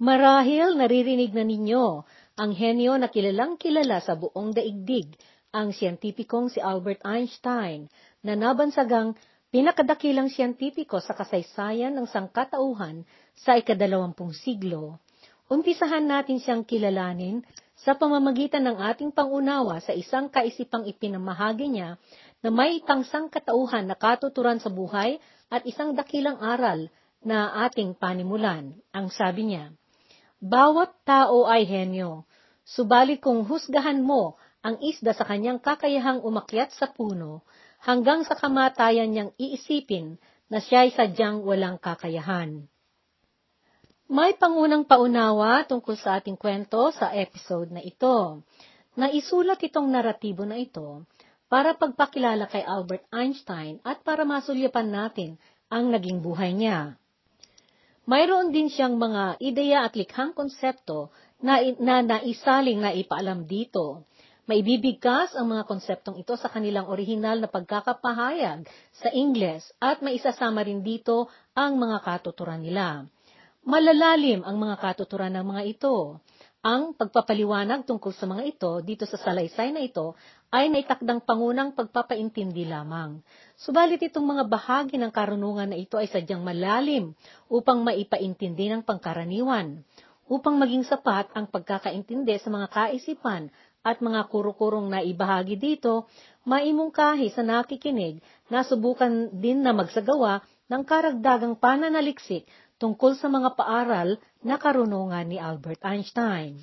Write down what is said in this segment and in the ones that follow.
Marahil naririnig na ninyo ang henyo na kilalang kilala sa buong daigdig, ang siyentipikong si Albert Einstein, na nabansagang pinakadakilang siyentipiko sa kasaysayan ng sangkatauhan sa ikadalawampung siglo. Umpisahan natin siyang kilalanin sa pamamagitan ng ating pangunawa sa isang kaisipang ipinamahagi niya na may tangsang katauhan na katuturan sa buhay at isang dakilang aral na ating panimulan. Ang sabi niya, Bawat tao ay henyo, subalit kung husgahan mo ang isda sa kanyang kakayahang umakyat sa puno, hanggang sa kamatayan niyang iisipin na siya'y sadyang walang kakayahan. May pangunang paunawa tungkol sa ating kwento sa episode na ito. Naisulat itong naratibo na ito para pagpakilala kay Albert Einstein at para masulyapan natin ang naging buhay niya. Mayroon din siyang mga ideya at likhang konsepto na, na naisaling na ipaalam dito. Maibibigkas ang mga konseptong ito sa kanilang orihinal na pagkakapahayag sa Ingles at maisasama rin dito ang mga katuturan nila. Malalalim ang mga katuturan ng mga ito. Ang pagpapaliwanag tungkol sa mga ito dito sa salaysay na ito ay naitakdang pangunang pagpapaintindi lamang. Subalit itong mga bahagi ng karunungan na ito ay sadyang malalim upang maipaintindi ng pangkaraniwan, upang maging sapat ang pagkakaintindi sa mga kaisipan at mga kuro-kurong na ibahagi dito, maimungkahi sa nakikinig na subukan din na magsagawa ng karagdagang pananaliksik tungkol sa mga paaral na karunungan ni Albert Einstein.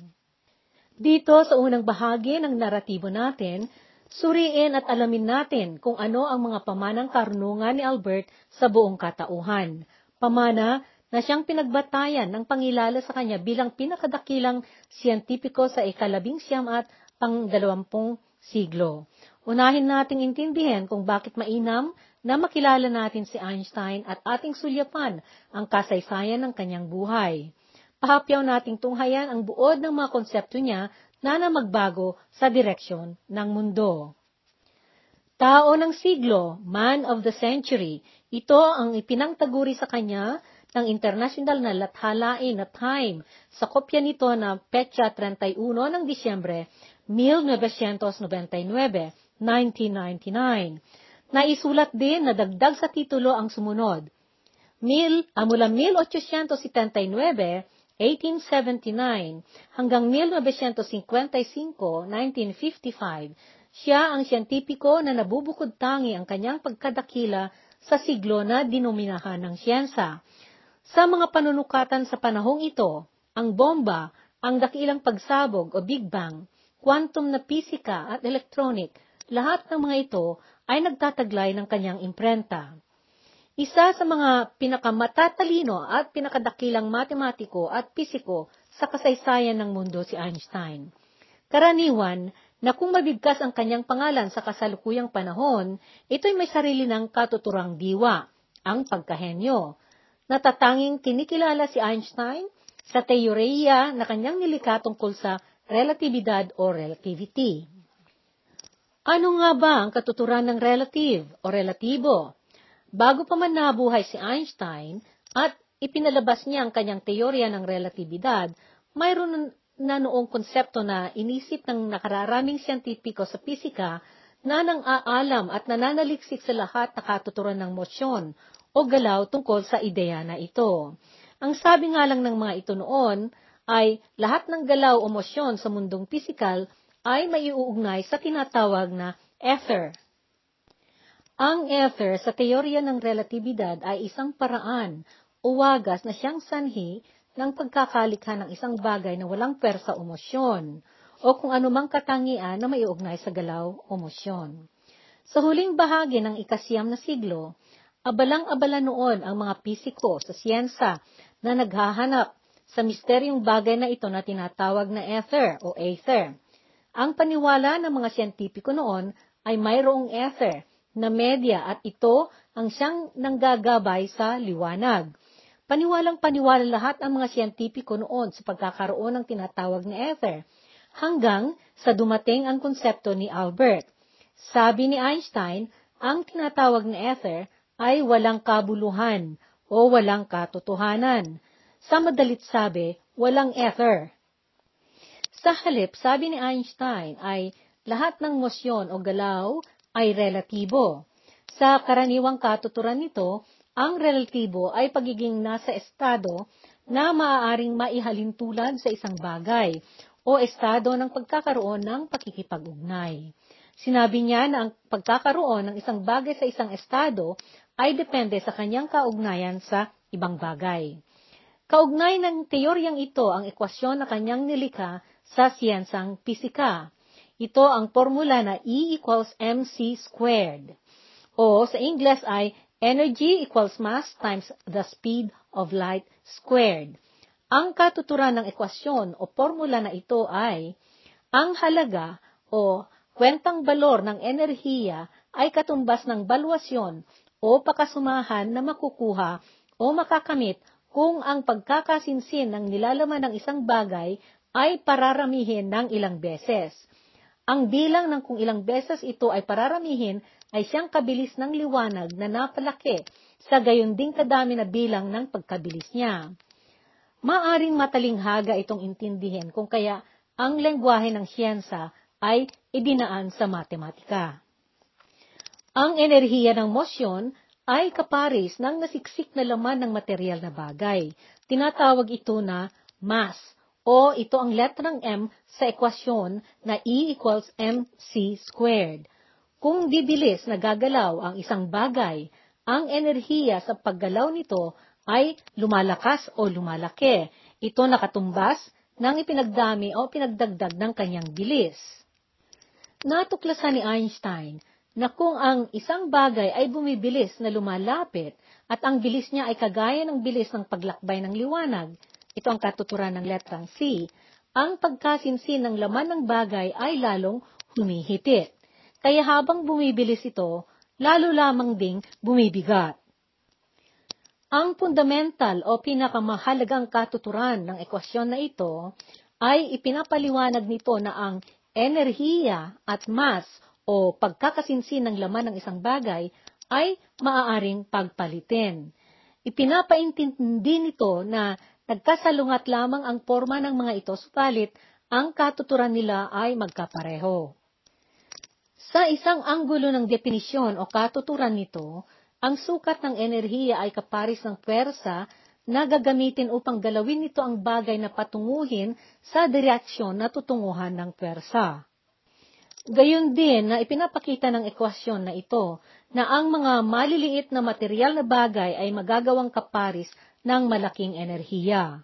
Dito sa unang bahagi ng naratibo natin, suriin at alamin natin kung ano ang mga pamanang karunungan ni Albert sa buong katauhan. Pamana na siyang pinagbatayan ng pangilala sa kanya bilang pinakadakilang siyentipiko sa ikalabing siyam at pang-dalawampung siglo. Unahin nating intindihin kung bakit mainam na makilala natin si Einstein at ating sulyapan ang kasaysayan ng kanyang buhay pahapyaw nating tunghayan ang buod ng mga konsepto niya na na magbago sa direksyon ng mundo. Tao ng siglo, man of the century, ito ang ipinangtaguri sa kanya ng international na lathalain na time sa kopya nito na petsa 31 ng Disyembre 1999, 1999. Naisulat din na dagdag sa titulo ang sumunod. Mil, ah, mula 1879 1879 hanggang 1955, 1955, siya ang siyentipiko na nabubukod tangi ang kanyang pagkadakila sa siglo na dinominahan ng siyensa. Sa mga panunukatan sa panahong ito, ang bomba, ang dakilang pagsabog o Big Bang, quantum na pisika at electronic, lahat ng mga ito ay nagtataglay ng kanyang imprenta. Isa sa mga pinakamatatalino at pinakadakilang matematiko at pisiko sa kasaysayan ng mundo si Einstein. Karaniwan na kung mabigkas ang kanyang pangalan sa kasalukuyang panahon, ito'y may sarili ng katuturang diwa, ang pagkahenyo. Natatanging kinikilala si Einstein sa teorya na kanyang nilikha tungkol sa relatibidad o relativity. Ano nga ba ang katuturan ng relative o relatibo? Bago pa man nabuhay si Einstein at ipinalabas niya ang kanyang teorya ng relatibidad, mayroon na noong konsepto na inisip ng nakararaming siyentipiko sa pisika na nang aalam at nananaliksik sa lahat na katuturan ng mosyon o galaw tungkol sa ideya na ito. Ang sabi nga lang ng mga ito noon ay lahat ng galaw o mosyon sa mundong pisikal ay maiuugnay sa tinatawag na ether ang ether sa teorya ng relatibidad ay isang paraan o wagas na siyang sanhi ng pagkakalikha ng isang bagay na walang persa o mosyon, o kung anumang katangian na may ugnay sa galaw o mosyon. Sa huling bahagi ng ikasiyam na siglo, abalang-abala noon ang mga pisiko sa siyensa na naghahanap sa misteryong bagay na ito na tinatawag na ether o aether. Ang paniwala ng mga siyentipiko noon ay mayroong ether na media at ito ang siyang nanggagabay sa liwanag. Paniwalang paniwala lahat ang mga siyentipiko noon sa pagkakaroon ng tinatawag na ether, hanggang sa dumating ang konsepto ni Albert. Sabi ni Einstein, ang tinatawag na ether ay walang kabuluhan o walang katotohanan. Sa madalit sabi, walang ether. Sa halip, sabi ni Einstein ay lahat ng mosyon o galaw ay relatibo. Sa karaniwang katuturan nito, ang relatibo ay pagiging nasa estado na maaaring maihalintulad sa isang bagay o estado ng pagkakaroon ng pakikipag-ugnay. Sinabi niya na ang pagkakaroon ng isang bagay sa isang estado ay depende sa kanyang kaugnayan sa ibang bagay. Kaugnay ng teoryang ito ang ekwasyon na kanyang nilikha sa siyensang pisika. Ito ang formula na E equals mc squared. O sa Ingles ay energy equals mass times the speed of light squared. Ang katuturan ng ekwasyon o formula na ito ay ang halaga o kwentang balor ng enerhiya ay katumbas ng balwasyon o pakasumahan na makukuha o makakamit kung ang pagkakasinsin ng nilalaman ng isang bagay ay pararamihin ng ilang beses. Ang bilang ng kung ilang beses ito ay pararamihin ay siyang kabilis ng liwanag na napalaki sa gayon ding kadami na bilang ng pagkabilis niya. Maaring matalinghaga itong intindihin kung kaya ang lengguwahe ng siyensa ay idinaan sa matematika. Ang enerhiya ng mosyon ay kaparis ng nasiksik na laman ng material na bagay. Tinatawag ito na mass o ito ang letrang M sa ekwasyon na E equals mc squared. Kung bibilis na gagalaw ang isang bagay, ang enerhiya sa paggalaw nito ay lumalakas o lumalaki. Ito nakatumbas ng ipinagdami o pinagdagdag ng kanyang bilis. Natuklasan ni Einstein na kung ang isang bagay ay bumibilis na lumalapit at ang bilis niya ay kagaya ng bilis ng paglakbay ng liwanag, ito ang katuturan ng letrang C, ang pagkasinsin ng laman ng bagay ay lalong humihitit. Kaya habang bumibilis ito, lalo lamang ding bumibigat. Ang fundamental o pinakamahalagang katuturan ng ekwasyon na ito ay ipinapaliwanag nito na ang enerhiya at mass o pagkakasinsin ng laman ng isang bagay ay maaaring pagpalitin. Ipinapaintindi nito na Nagkasalungat lamang ang forma ng mga ito, subalit ang katuturan nila ay magkapareho. Sa isang anggulo ng definisyon o katuturan nito, ang sukat ng enerhiya ay kaparis ng pwersa na gagamitin upang galawin nito ang bagay na patunguhin sa direksyon na tutunguhan ng pwersa. Gayon din na ipinapakita ng ekwasyon na ito na ang mga maliliit na material na bagay ay magagawang kaparis ng malaking enerhiya.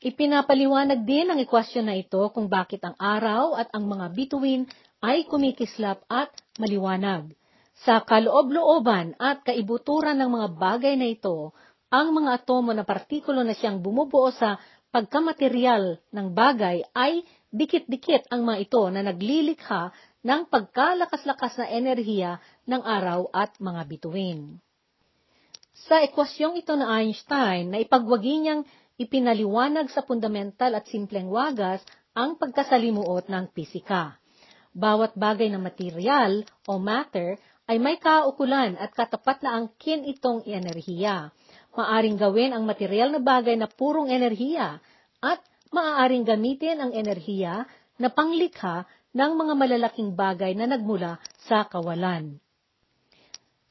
Ipinapaliwanag din ng ekwasyon na ito kung bakit ang araw at ang mga bituin ay kumikislap at maliwanag. Sa kaloob-looban at kaibuturan ng mga bagay na ito, ang mga atomo na partikulo na siyang bumubuo sa pagkamateryal ng bagay ay dikit-dikit ang mga ito na naglilikha ng pagkalakas-lakas na enerhiya ng araw at mga bituin. Sa ekwasyong ito na Einstein, na ipagwagi niyang ipinaliwanag sa fundamental at simpleng wagas ang pagkasalimuot ng pisika. Bawat bagay na material o matter ay may kaukulan at katapat na angkin itong enerhiya. Maaring gawin ang material na bagay na purong enerhiya at maaaring gamitin ang enerhiya na panglikha ng mga malalaking bagay na nagmula sa kawalan.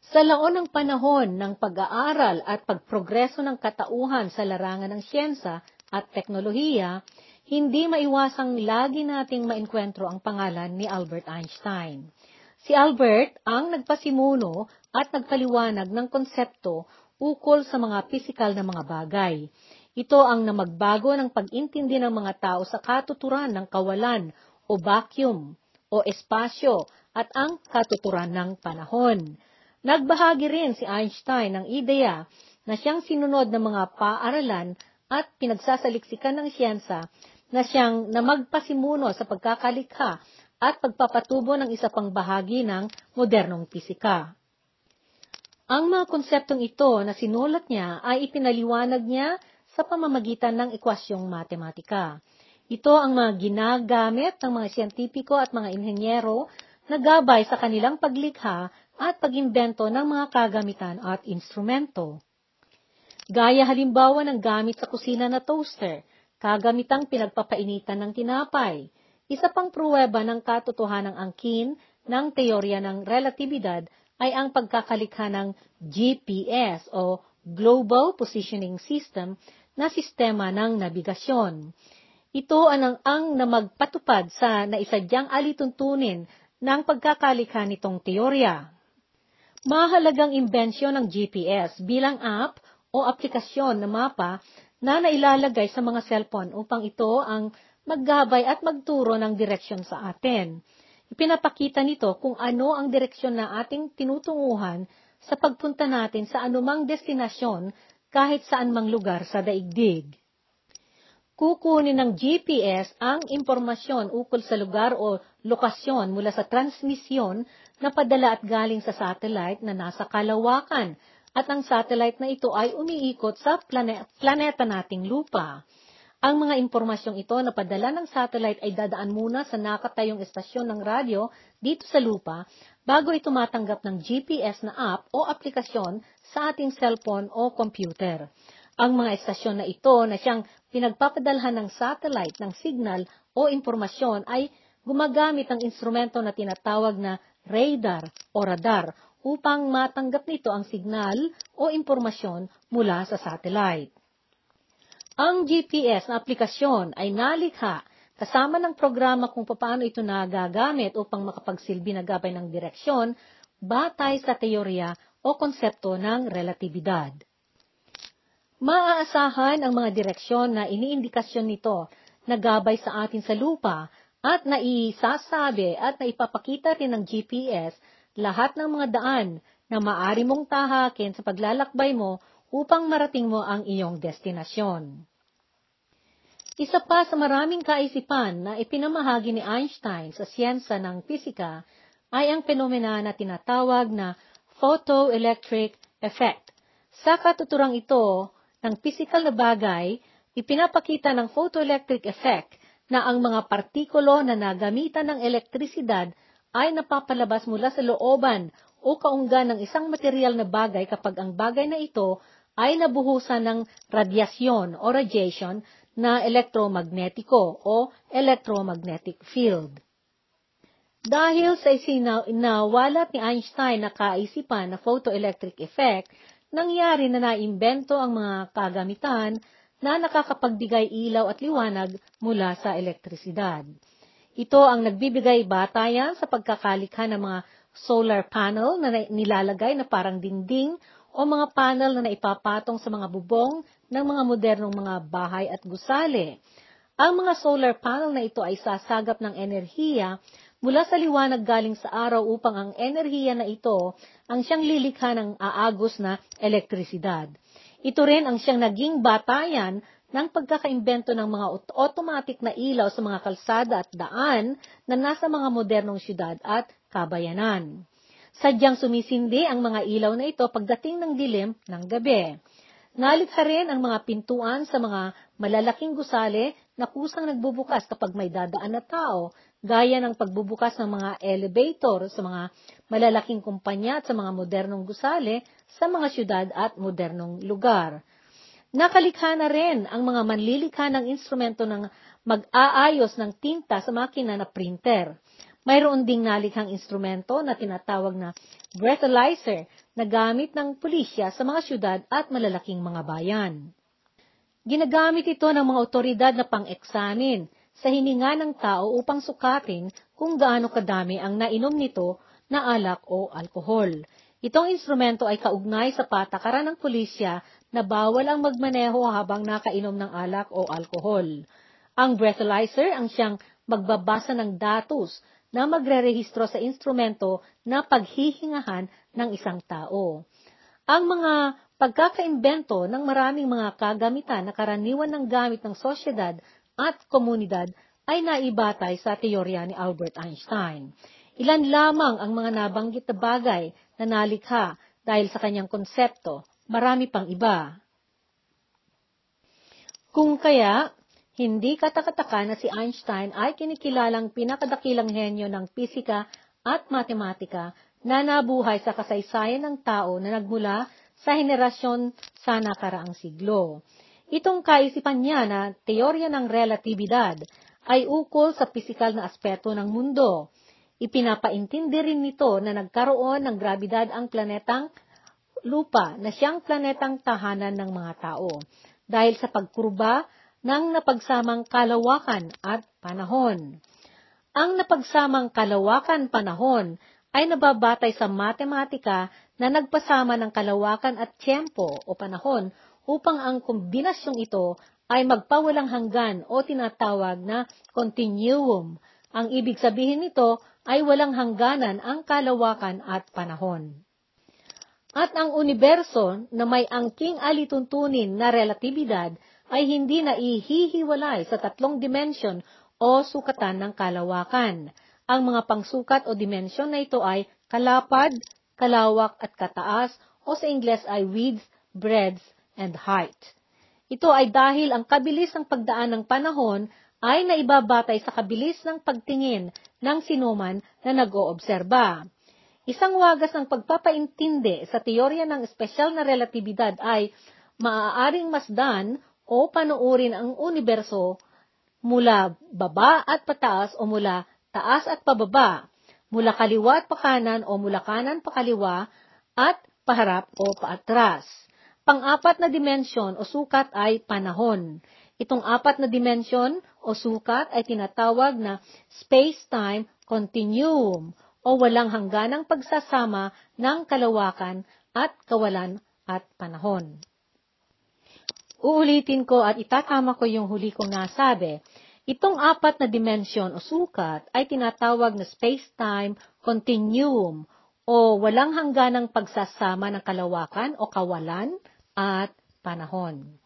Sa laon ng panahon ng pag-aaral at pagprogreso ng katauhan sa larangan ng siyensa at teknolohiya, hindi maiwasang lagi nating maenkwentro ang pangalan ni Albert Einstein. Si Albert ang nagpasimuno at nagpaliwanag ng konsepto ukol sa mga pisikal na mga bagay. Ito ang namagbago ng pag-intindi ng mga tao sa katuturan ng kawalan o vacuum o espasyo at ang katuturan ng panahon. Nagbahagi rin si Einstein ng ideya na siyang sinunod ng mga paaralan at pinagsasaliksikan ng siyensa na siyang na magpasimuno sa pagkakalikha at pagpapatubo ng isa pang bahagi ng modernong pisika. Ang mga konseptong ito na sinulat niya ay ipinaliwanag niya sa pamamagitan ng ekwasyong matematika. Ito ang mga ginagamit ng mga siyentipiko at mga inhenyero na gabay sa kanilang paglikha at pagimbento ng mga kagamitan at instrumento. Gaya halimbawa ng gamit sa kusina na toaster, kagamitang pinagpapainitan ng tinapay. Isa pang pruweba ng katotohanang angkin ng teorya ng relatibidad ay ang pagkakalikha ng GPS o Global Positioning System na sistema ng nabigasyon. Ito ang, ang na magpatupad sa naisadyang alituntunin ng pagkakalikha nitong teorya. Mahalagang imbensyon ng GPS bilang app o aplikasyon na mapa na nailalagay sa mga cellphone upang ito ang maggabay at magturo ng direksyon sa atin. Ipinapakita nito kung ano ang direksyon na ating tinutunguhan sa pagpunta natin sa anumang destinasyon kahit saan mang lugar sa daigdig. Kukunin ng GPS ang impormasyon ukol sa lugar o lokasyon mula sa transmisyon na padala at galing sa satellite na nasa kalawakan at ang satellite na ito ay umiikot sa plane- planeta nating lupa. Ang mga impormasyong ito na padala ng satellite ay dadaan muna sa nakatayong estasyon ng radyo dito sa lupa bago ito matanggap ng GPS na app o aplikasyon sa ating cellphone o computer. Ang mga estasyon na ito na siyang pinagpapadalhan ng satellite ng signal o impormasyon ay gumagamit ng instrumento na tinatawag na radar o radar upang matanggap nito ang signal o impormasyon mula sa satellite. Ang GPS na aplikasyon ay nalikha kasama ng programa kung paano ito nagagamit upang makapagsilbi na gabay ng direksyon batay sa teorya o konsepto ng relatibidad. Maaasahan ang mga direksyon na iniindikasyon nito na gabay sa atin sa lupa at naisasabi at naipapakita rin ng GPS lahat ng mga daan na maari mong tahakin sa paglalakbay mo upang marating mo ang iyong destinasyon. Isa pa sa maraming kaisipan na ipinamahagi ni Einstein sa siyensa ng pisika ay ang fenomena na tinatawag na photoelectric effect. Sa katuturang ito ng pisikal na bagay, ipinapakita ng photoelectric effect na ang mga partikulo na nagamitan ng elektrisidad ay napapalabas mula sa looban o kaunggan ng isang material na bagay kapag ang bagay na ito ay nabuhusan ng radyasyon o radiation na elektromagnetiko o electromagnetic field. Dahil sa isinawalat ni Einstein na kaisipan na photoelectric effect, nangyari na naimbento ang mga kagamitan na nakakapagbigay ilaw at liwanag mula sa elektrisidad. Ito ang nagbibigay batayan sa pagkakalikha ng mga solar panel na nilalagay na parang dingding o mga panel na naipapatong sa mga bubong ng mga modernong mga bahay at gusali. Ang mga solar panel na ito ay sasagap ng enerhiya mula sa liwanag galing sa araw upang ang enerhiya na ito ang siyang lilikha ng aagos na elektrisidad. Ito rin ang siyang naging batayan ng pagkakaimbento ng mga automatic na ilaw sa mga kalsada at daan na nasa mga modernong syudad at kabayanan. Sadyang sumisindi ang mga ilaw na ito pagdating ng dilim ng gabi. Nalikha rin ang mga pintuan sa mga malalaking gusali na kusang nagbubukas kapag may dadaan na tao, gaya ng pagbubukas ng mga elevator sa mga malalaking kumpanya at sa mga modernong gusali sa mga syudad at modernong lugar. Nakalikha na rin ang mga manlilikha ng instrumento ng mag-aayos ng tinta sa makina na printer. Mayroon ding nalikhang instrumento na tinatawag na breathalyzer na gamit ng pulisya sa mga syudad at malalaking mga bayan. Ginagamit ito ng mga otoridad na pang-eksamin sa hininga ng tao upang sukatin kung gaano kadami ang nainom nito na alak o alkohol. Itong instrumento ay kaugnay sa patakaran ng pulisya na bawal ang magmaneho habang nakainom ng alak o alkohol. Ang breathalyzer ang siyang magbabasa ng datos na magre-rehistro sa instrumento na paghihingahan ng isang tao. Ang mga pagkakaimbento ng maraming mga kagamitan na karaniwan ng gamit ng sosyedad at komunidad ay naibatay sa teorya ni Albert Einstein. Ilan lamang ang mga nabanggit na bagay na nalikha dahil sa kanyang konsepto, marami pang iba. Kung kaya, hindi katakataka na si Einstein ay kinikilalang pinakadakilang henyo ng pisika at matematika na nabuhay sa kasaysayan ng tao na nagmula sa henerasyon sa nakaraang siglo. Itong kaisipan niya na teorya ng relatibidad ay ukol sa pisikal na aspeto ng mundo. Ipinapaintindi rin nito na nagkaroon ng grabidad ang planetang lupa na siyang planetang tahanan ng mga tao dahil sa pagkurba ng napagsamang kalawakan at panahon. Ang napagsamang kalawakan panahon ay nababatay sa matematika na nagpasama ng kalawakan at tiyempo o panahon upang ang kombinasyong ito ay magpawalang hanggan o tinatawag na continuum. Ang ibig sabihin nito ay walang hangganan ang kalawakan at panahon. At ang universo na may angking alituntunin na relatibidad ay hindi na ihihiwalay sa tatlong dimensyon o sukatan ng kalawakan. Ang mga pangsukat o dimensyon na ito ay kalapad, kalawak at kataas o sa Ingles ay width, breadth, and height. Ito ay dahil ang kabilis ng pagdaan ng panahon ay naibabatay sa kabilis ng pagtingin ng sinuman na nag-oobserba. Isang wagas ng pagpapaintindi sa teorya ng espesyal na relatibidad ay maaaring masdan o panuurin ang universo mula baba at pataas o mula taas at pababa, mula kaliwa at pakanan o mula kanan pakaliwa at paharap o paatras. Pang-apat na dimensyon o sukat ay panahon. Itong apat na dimensyon o sukat ay tinatawag na space-time continuum o walang hangganang pagsasama ng kalawakan at kawalan at panahon. Uulitin ko at itatama ko yung huli kong nasabi. Itong apat na dimensyon o sukat ay tinatawag na space-time continuum o walang hangganang pagsasama ng kalawakan o kawalan at panahon.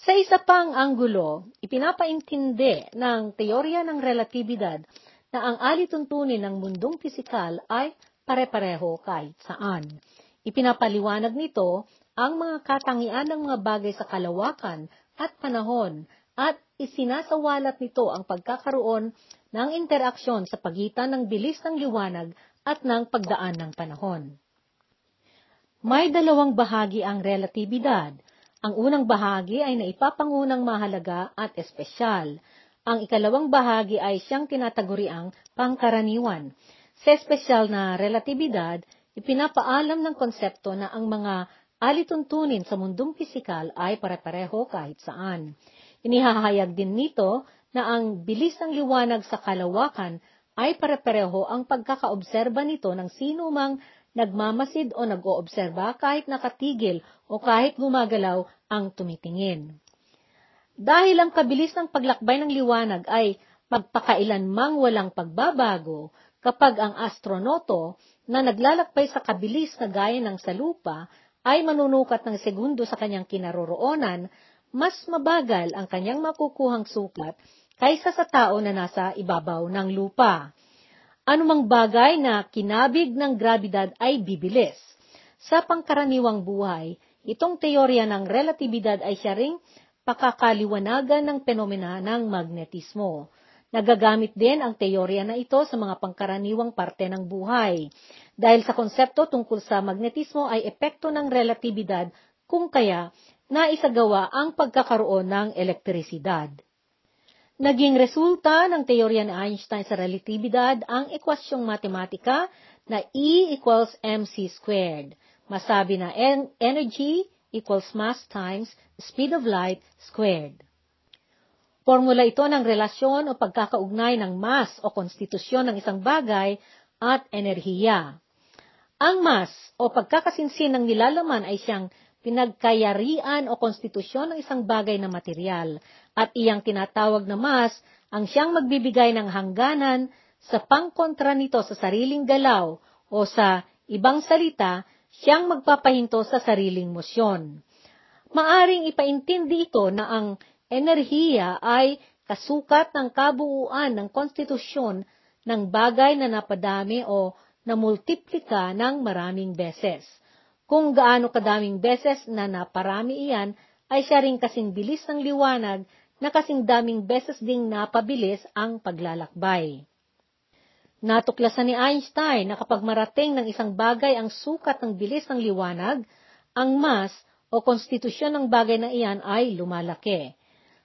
Sa isa pang anggulo, ipinapaintindi ng teorya ng relatibidad na ang alituntunin ng mundong pisikal ay pare-pareho kahit saan. Ipinapaliwanag nito ang mga katangian ng mga bagay sa kalawakan at panahon at isinasawalat nito ang pagkakaroon ng interaksyon sa pagitan ng bilis ng liwanag at ng pagdaan ng panahon. May dalawang bahagi ang relatibidad. Ang unang bahagi ay naipapangunang mahalaga at espesyal. Ang ikalawang bahagi ay siyang tinataguriang pangkaraniwan. Sa espesyal na relatibidad, ipinapaalam ng konsepto na ang mga alituntunin sa mundong pisikal ay pare-pareho kahit saan. Inihahayag din nito na ang bilis ng liwanag sa kalawakan ay pare-pareho ang pagkakaobserba nito ng sino mang nagmamasid o nag-oobserba kahit nakatigil o kahit gumagalaw ang tumitingin. Dahil ang kabilis ng paglakbay ng liwanag ay magpakailanmang walang pagbabago, kapag ang astronoto na naglalakbay sa kabilis na gaya ng sa lupa ay manunukat ng segundo sa kanyang kinaroroonan, mas mabagal ang kanyang makukuhang sukat kaysa sa tao na nasa ibabaw ng lupa anumang bagay na kinabig ng grabidad ay bibilis. Sa pangkaraniwang buhay, itong teorya ng relatibidad ay siya ring pakakaliwanagan ng penomena ng magnetismo. Nagagamit din ang teorya na ito sa mga pangkaraniwang parte ng buhay. Dahil sa konsepto tungkol sa magnetismo ay epekto ng relatibidad kung kaya naisagawa ang pagkakaroon ng elektrisidad. Naging resulta ng teorya ni Einstein sa relatibidad ang ekwasyong matematika na E equals mc squared. Masabi na energy equals mass times speed of light squared. Formula ito ng relasyon o pagkakaugnay ng mass o konstitusyon ng isang bagay at enerhiya. Ang mass o pagkakasinsin ng nilalaman ay siyang pinagkayarian o konstitusyon ng isang bagay na material at iyang tinatawag na mas ang siyang magbibigay ng hangganan sa pangkontra nito sa sariling galaw o sa ibang salita, siyang magpapahinto sa sariling mosyon. Maaring ipaintindi ito na ang enerhiya ay kasukat ng kabuuan ng konstitusyon ng bagay na napadami o namultiplika ng maraming beses. Kung gaano kadaming beses na naparami iyan, ay siya rin kasing bilis ng liwanag na kasing daming beses ding napabilis ang paglalakbay. Natuklasan ni Einstein na kapag marating ng isang bagay ang sukat ng bilis ng liwanag, ang mass o konstitusyon ng bagay na iyan ay lumalaki.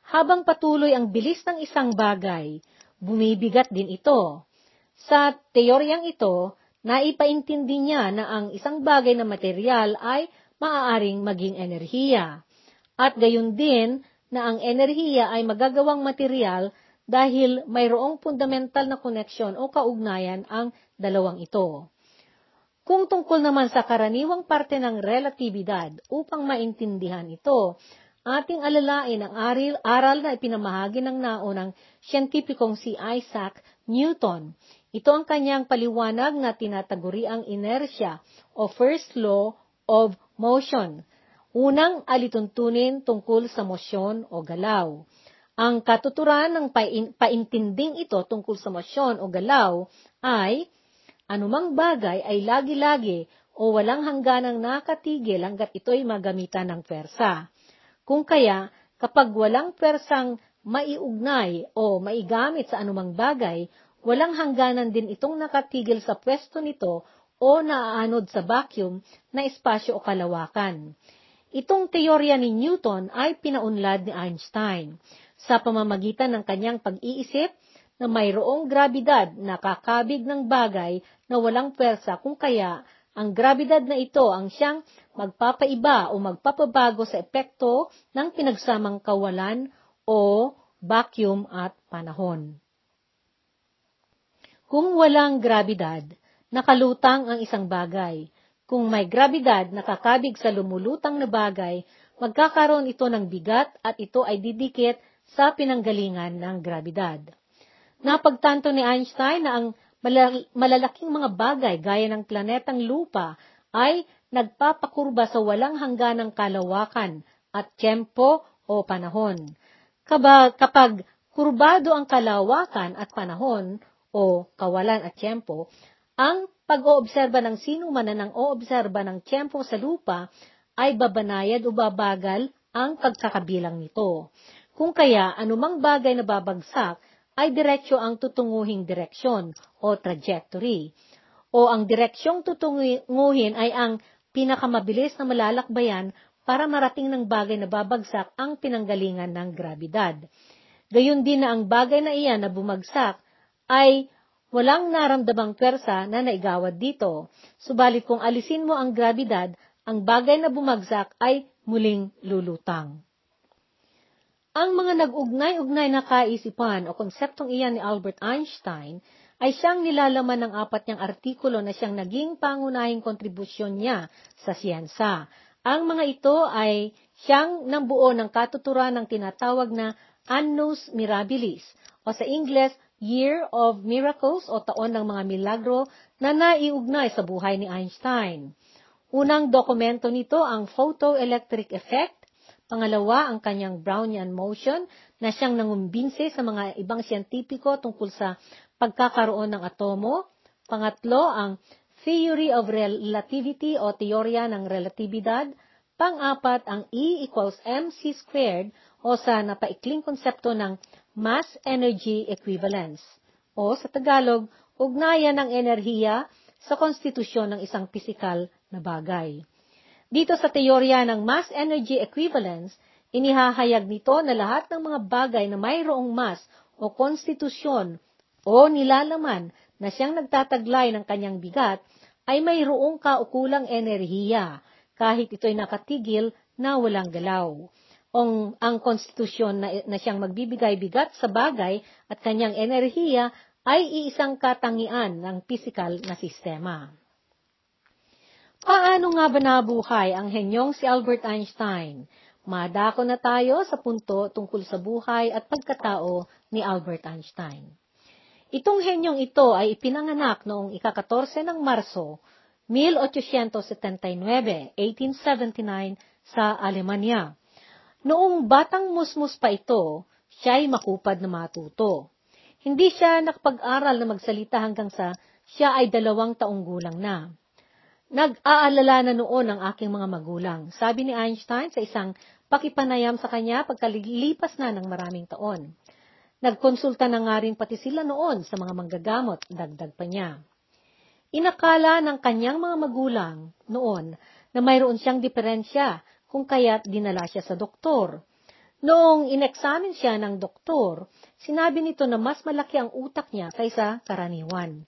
Habang patuloy ang bilis ng isang bagay, bumibigat din ito. Sa teoryang ito, naipaintindi niya na ang isang bagay na material ay maaaring maging enerhiya. At gayon din na ang enerhiya ay magagawang material dahil mayroong fundamental na koneksyon o kaugnayan ang dalawang ito. Kung tungkol naman sa karaniwang parte ng relatibidad, upang maintindihan ito, ating alalain ang aril, aral na ipinamahagi ng naunang siyentipikong si Isaac Newton. Ito ang kanyang paliwanag na tinataguri ang inertia o first law of motion. Unang alituntunin tungkol sa mosyon o galaw. Ang katuturan ng paintinding ito tungkol sa mosyon o galaw ay Anumang bagay ay lagi-lagi o walang hangganang nakatigil hanggat ito'y magamitan ng pwersa. Kung kaya, kapag walang pwersang maiugnay o maigamit sa anumang bagay, walang hangganan din itong nakatigil sa pwesto nito o naaanod sa vacuum na espasyo o kalawakan. Itong teorya ni Newton ay pinaunlad ni Einstein sa pamamagitan ng kanyang pag-iisip na mayroong grabidad na kakabig ng bagay na walang pwersa kung kaya ang grabidad na ito ang siyang magpapaiba o magpapabago sa epekto ng pinagsamang kawalan o vacuum at panahon. Kung walang grabidad, nakalutang ang isang bagay. Kung may grabidad na kakabig sa lumulutang na bagay, magkakaroon ito ng bigat at ito ay didikit sa pinanggalingan ng grabidad. Napagtanto ni Einstein na ang malalaking mga bagay gaya ng planetang lupa ay nagpapakurba sa walang hangganang kalawakan at tiyempo o panahon. Kapag kurbado ang kalawakan at panahon o kawalan at tiyempo, ang pag-oobserba ng sino man na nang oobserba ng tiyempo sa lupa ay babanayad o babagal ang pagkakabilang nito. Kung kaya anumang bagay na babagsak ay diretsyo ang tutunguhing direksyon o trajectory. O ang direksyong tutunguhin ay ang pinakamabilis na malalakbayan para marating ng bagay na babagsak ang pinanggalingan ng grabidad. Gayun din na ang bagay na iyan na bumagsak ay walang naramdamang pwersa na naigawad dito. Subalit kung alisin mo ang grabidad, ang bagay na bumagsak ay muling lulutang. Ang mga nag-ugnay-ugnay na kaisipan o konseptong iyan ni Albert Einstein ay siyang nilalaman ng apat niyang artikulo na siyang naging pangunahing kontribusyon niya sa siyensa. Ang mga ito ay siyang nambuo ng katuturan ng tinatawag na Annus Mirabilis o sa Ingles, Year of Miracles o taon ng mga milagro na naiugnay sa buhay ni Einstein. Unang dokumento nito ang photoelectric effect Pangalawa, ang kanyang Brownian motion na siyang nangumbinse sa mga ibang siyentipiko tungkol sa pagkakaroon ng atomo. Pangatlo, ang Theory of Relativity o teorya ng relatibidad. Pang-apat, ang E equals mc squared o sa napaikling konsepto ng mass energy equivalence o sa Tagalog, ugnayan ng enerhiya sa konstitusyon ng isang pisikal na bagay. Dito sa teorya ng mass energy equivalence, inihahayag nito na lahat ng mga bagay na mayroong mass o konstitusyon o nilalaman na siyang nagtataglay ng kanyang bigat ay mayroong kaukulang enerhiya kahit ito'y nakatigil na walang galaw. Ong, ang konstitusyon na, na siyang magbibigay bigat sa bagay at kanyang enerhiya ay iisang katangian ng pisikal na sistema. Paano nga ba nabuhay ang henyong si Albert Einstein? Madako na tayo sa punto tungkol sa buhay at pagkatao ni Albert Einstein. Itong henyong ito ay ipinanganak noong ika-14 ng Marso, 1879, 1879 sa Alemanya. Noong batang musmus pa ito, siya ay makupad na matuto. Hindi siya nakapag-aral na magsalita hanggang sa siya ay dalawang taong gulang na. Nag-aalala na noon ang aking mga magulang, sabi ni Einstein sa isang pakipanayam sa kanya pagkalilipas na ng maraming taon. Nagkonsulta na nga rin pati sila noon sa mga manggagamot, dagdag pa niya. Inakala ng kanyang mga magulang noon na mayroon siyang diferensya kung kaya't dinala siya sa doktor. Noong inexamine siya ng doktor, sinabi nito na mas malaki ang utak niya kaysa karaniwan.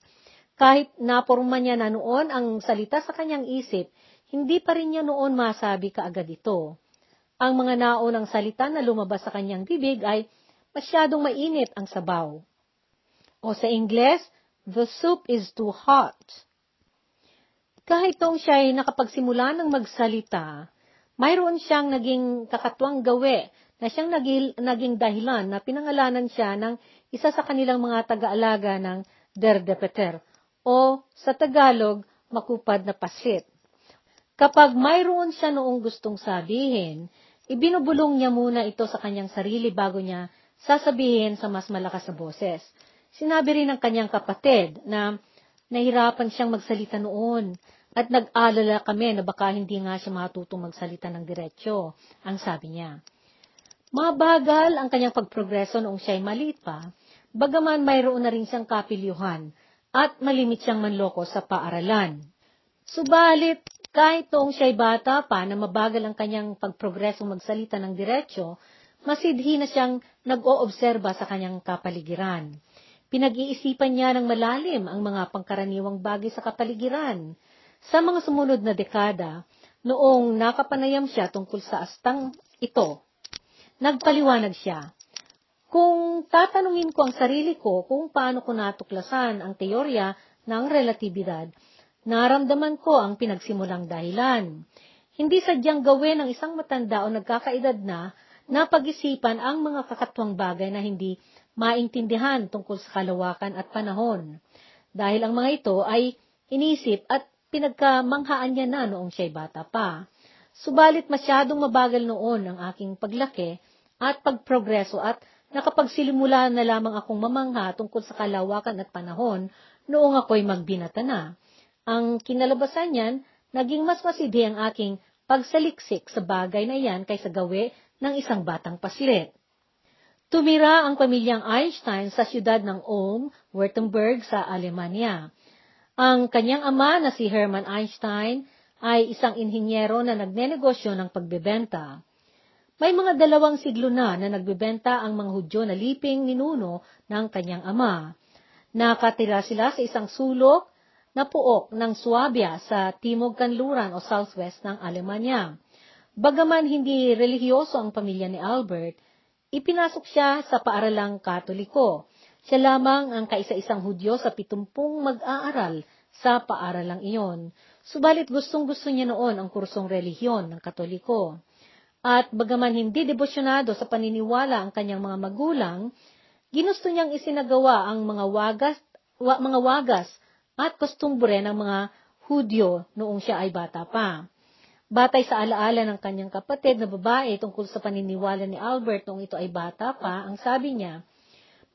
Kahit naporma niya na noon ang salita sa kanyang isip, hindi pa rin niya noon masabi kaagad ito. Ang mga naunang salita na lumabas sa kanyang bibig ay masyadong mainit ang sabaw. O sa Ingles, the soup is too hot. Kahit tong siya ay nakapagsimula ng magsalita, mayroon siyang naging kakatwang gawi na siyang naging dahilan na pinangalanan siya ng isa sa kanilang mga taga-alaga ng derdepeter o sa Tagalog, makupad na pasit. Kapag mayroon siya noong gustong sabihin, ibinubulong niya muna ito sa kanyang sarili bago niya sasabihin sa mas malakas na boses. Sinabi rin ng kanyang kapatid na nahirapan siyang magsalita noon at nag-alala kami na baka hindi nga siya matutong magsalita ng diretsyo, ang sabi niya. Mabagal ang kanyang pagprogreso noong siya'y maliit pa, bagaman mayroon na rin siyang kapilyuhan at malimit siyang manloko sa paaralan. Subalit, kahit noong siya'y bata pa na mabagal ang kanyang pagprogreso magsalita ng diretsyo, masidhi na siyang nag-oobserba sa kanyang kapaligiran. Pinag-iisipan niya ng malalim ang mga pangkaraniwang bagay sa kapaligiran. Sa mga sumunod na dekada, noong nakapanayam siya tungkol sa astang ito, Nagpaliwanag siya. Kung tatanungin ko ang sarili ko kung paano ko natuklasan ang teorya ng relatibidad, naramdaman ko ang pinagsimulang dahilan. Hindi sadyang gawin ng isang matanda o nagkakaedad na na pag-isipan ang mga kakatwang bagay na hindi maintindihan tungkol sa kalawakan at panahon. Dahil ang mga ito ay inisip at pinagkamanghaan niya na noong siya'y bata pa. Subalit masyadong mabagal noon ang aking paglaki at pagprogreso at nakapagsilimula na lamang akong mamangha tungkol sa kalawakan at panahon noong ako'y magbinata na. Ang kinalabasan niyan, naging mas masidi ang aking pagsaliksik sa bagay na yan kaysa gawi ng isang batang paslit. Tumira ang pamilyang Einstein sa siyudad ng Ulm, Württemberg sa Alemanya. Ang kanyang ama na si Hermann Einstein ay isang inhinyero na nagnenegosyo ng pagbebenta. May mga dalawang siglo na na nagbebenta ang mga Hudyo na liping ninuno ng kanyang ama. Nakatira sila sa isang sulok na puok ng Swabia sa timog kanluran o southwest ng Alemanya. Bagaman hindi relihiyoso ang pamilya ni Albert, ipinasok siya sa paaralang katoliko. Siya lamang ang kaisa-isang Hudyo sa pitumpung mag-aaral sa paaralang iyon. Subalit gustong-gusto niya noon ang kursong relihiyon ng Katoliko. At bagaman hindi debosyonado sa paniniwala ang kanyang mga magulang, ginusto niyang isinagawa ang mga wagas, wa, mga wagas at kostumbre ng mga Hudyo noong siya ay bata pa. Batay sa alaala ng kanyang kapatid na babae tungkol sa paniniwala ni Albert noong ito ay bata pa, ang sabi niya,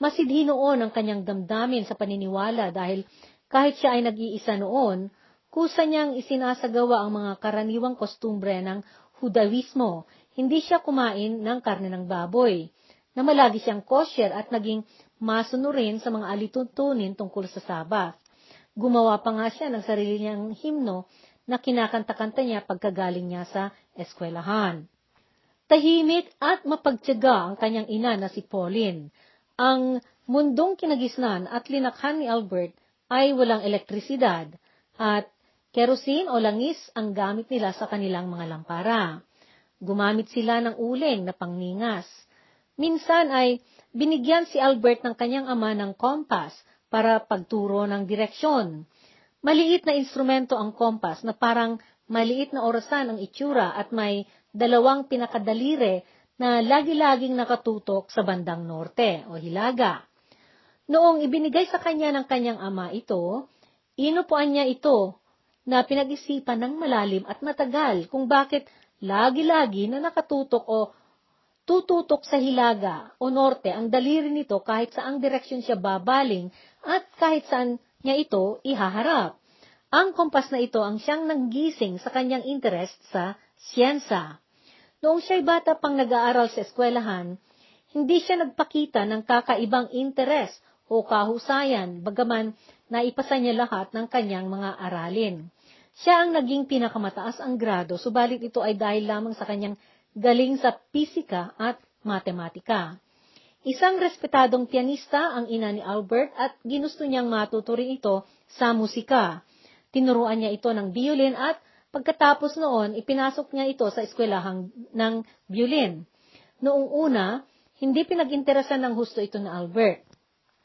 masidhi noon ang kanyang damdamin sa paniniwala dahil kahit siya ay nag-iisa noon, kusa niyang isinasagawa ang mga karaniwang kostumbre ng Hudawismo. Hindi siya kumain ng karne ng baboy, na malagi siyang kosher at naging masunurin sa mga alituntunin tungkol sa Sabat. Gumawa pa nga siya ng sarili niyang himno na kinakanta-kanta niya pagkagaling niya sa eskwelahan. Tahimik at mapagtyaga ang kanyang ina na si Pauline. Ang mundong kinagisnan at linakhan ni Albert ay walang elektrisidad at Kerosene o langis ang gamit nila sa kanilang mga lampara. Gumamit sila ng uling na pangningas. Minsan ay binigyan si Albert ng kanyang ama ng kompas para pagturo ng direksyon. Maliit na instrumento ang kompas na parang maliit na orasan ang itsura at may dalawang pinakadalire na lagi-laging nakatutok sa bandang norte o hilaga. Noong ibinigay sa kanya ng kanyang ama ito, inupuan niya ito na pinag-isipan ng malalim at matagal kung bakit lagi-lagi na nakatutok o tututok sa hilaga o norte ang daliri nito kahit saang direksyon siya babaling at kahit saan niya ito ihaharap. Ang kompas na ito ang siyang nanggising sa kanyang interest sa siyensa. Noong siya'y bata pang nag-aaral sa eskwelahan, hindi siya nagpakita ng kakaibang interes o kahusayan, bagaman naipasa niya lahat ng kanyang mga aralin. Siya ang naging pinakamataas ang grado, subalit ito ay dahil lamang sa kanyang galing sa pisika at matematika. Isang respetadong pianista ang ina ni Albert at ginusto niyang matuto rin ito sa musika. Tinuruan niya ito ng violin at pagkatapos noon, ipinasok niya ito sa eskwelahang ng violin. Noong una, hindi pinag-interesan ng husto ito ni Albert.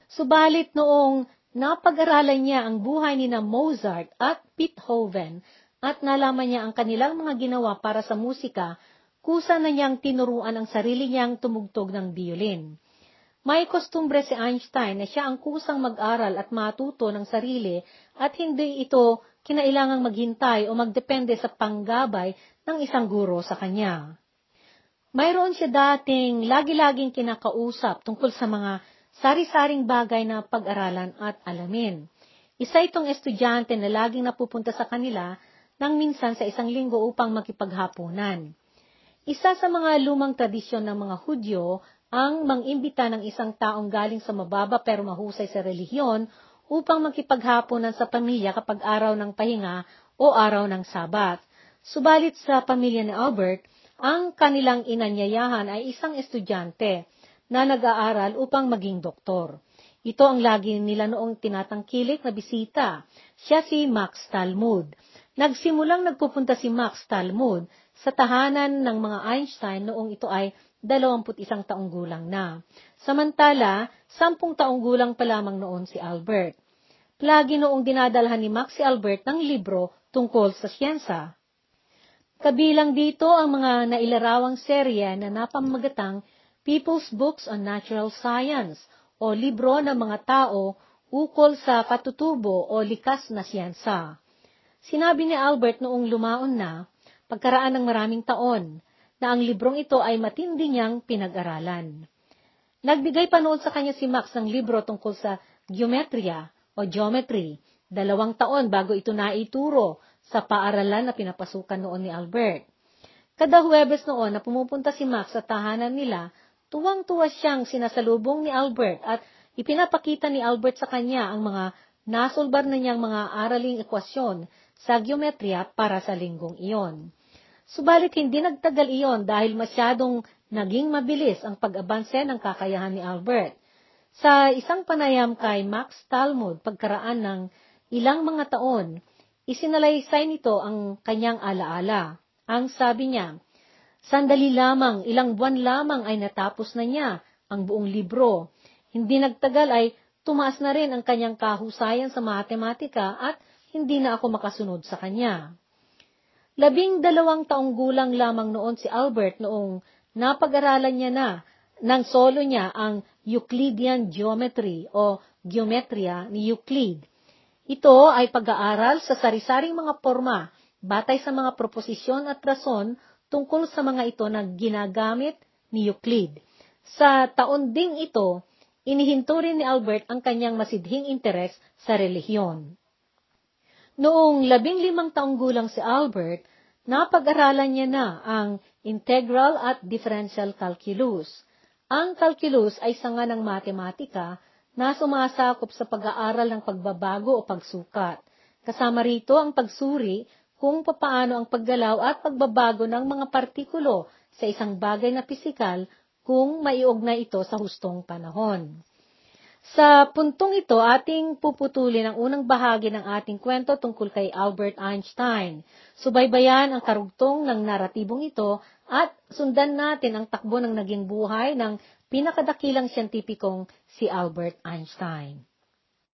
Subalit noong napag-aralan niya ang buhay ni na Mozart at Beethoven at nalaman niya ang kanilang mga ginawa para sa musika, kusa na niyang tinuruan ang sarili niyang tumugtog ng violin. May kostumbre si Einstein na siya ang kusang mag-aral at matuto ng sarili at hindi ito kinailangang maghintay o magdepende sa panggabay ng isang guro sa kanya. Mayroon siya dating lagi-laging kinakausap tungkol sa mga sari-saring bagay na pag-aralan at alamin. Isa itong estudyante na laging napupunta sa kanila nang minsan sa isang linggo upang makipaghapunan. Isa sa mga lumang tradisyon ng mga Hudyo ang mangimbita ng isang taong galing sa mababa pero mahusay sa relihiyon upang makipaghapunan sa pamilya kapag araw ng pahinga o araw ng sabat. Subalit sa pamilya ni Albert, ang kanilang inanyayahan ay isang estudyante na nag-aaral upang maging doktor. Ito ang lagi nila noong tinatangkilik na bisita. Siya si Max Talmud. Nagsimulang nagpupunta si Max Talmud sa tahanan ng mga Einstein noong ito ay 21 taong gulang na. Samantala, 10 taong gulang pa lamang noon si Albert. Lagi noong dinadalhan ni Max si Albert ng libro tungkol sa siyensa. Kabilang dito ang mga nailarawang serye na napamagatang People's Books on Natural Science o libro ng mga tao ukol sa patutubo o likas na siyensa. Sinabi ni Albert noong lumaon na, pagkaraan ng maraming taon, na ang librong ito ay matindi niyang pinag-aralan. Nagbigay pa noon sa kanya si Max ng libro tungkol sa geometria o geometry, dalawang taon bago ito naituro sa paaralan na pinapasukan noon ni Albert. Kada Huwebes noon na pumupunta si Max sa tahanan nila, tuwang-tuwa siyang sinasalubong ni Albert at ipinapakita ni Albert sa kanya ang mga nasulbar na niyang mga araling ekwasyon sa geometria para sa linggong iyon. Subalit hindi nagtagal iyon dahil masyadong naging mabilis ang pag-abanse ng kakayahan ni Albert. Sa isang panayam kay Max Talmud pagkaraan ng ilang mga taon, isinalaysay nito ang kanyang alaala. Ang sabi niya, Sandali lamang, ilang buwan lamang ay natapos na niya ang buong libro. Hindi nagtagal ay tumaas na rin ang kanyang kahusayan sa matematika at hindi na ako makasunod sa kanya. Labing dalawang taong gulang lamang noon si Albert noong napag-aralan niya na ng solo niya ang Euclidean geometry o geometria ni Euclid. Ito ay pag-aaral sa sari-saring mga forma batay sa mga proposisyon at rason tungkol sa mga ito na ginagamit ni Euclid. Sa taon ding ito, inihinto rin ni Albert ang kanyang masidhing interes sa relihiyon. Noong labing limang taong gulang si Albert, napag-aralan niya na ang integral at differential calculus. Ang calculus ay sanga ng matematika na sumasakop sa pag-aaral ng pagbabago o pagsukat. Kasama rito ang pagsuri kung papaano ang paggalaw at pagbabago ng mga partikulo sa isang bagay na pisikal kung maiugnay ito sa hustong panahon. Sa puntong ito, ating puputulin ang unang bahagi ng ating kwento tungkol kay Albert Einstein. Subaybayan ang karugtong ng naratibong ito at sundan natin ang takbo ng naging buhay ng pinakadakilang siyentipikong si Albert Einstein.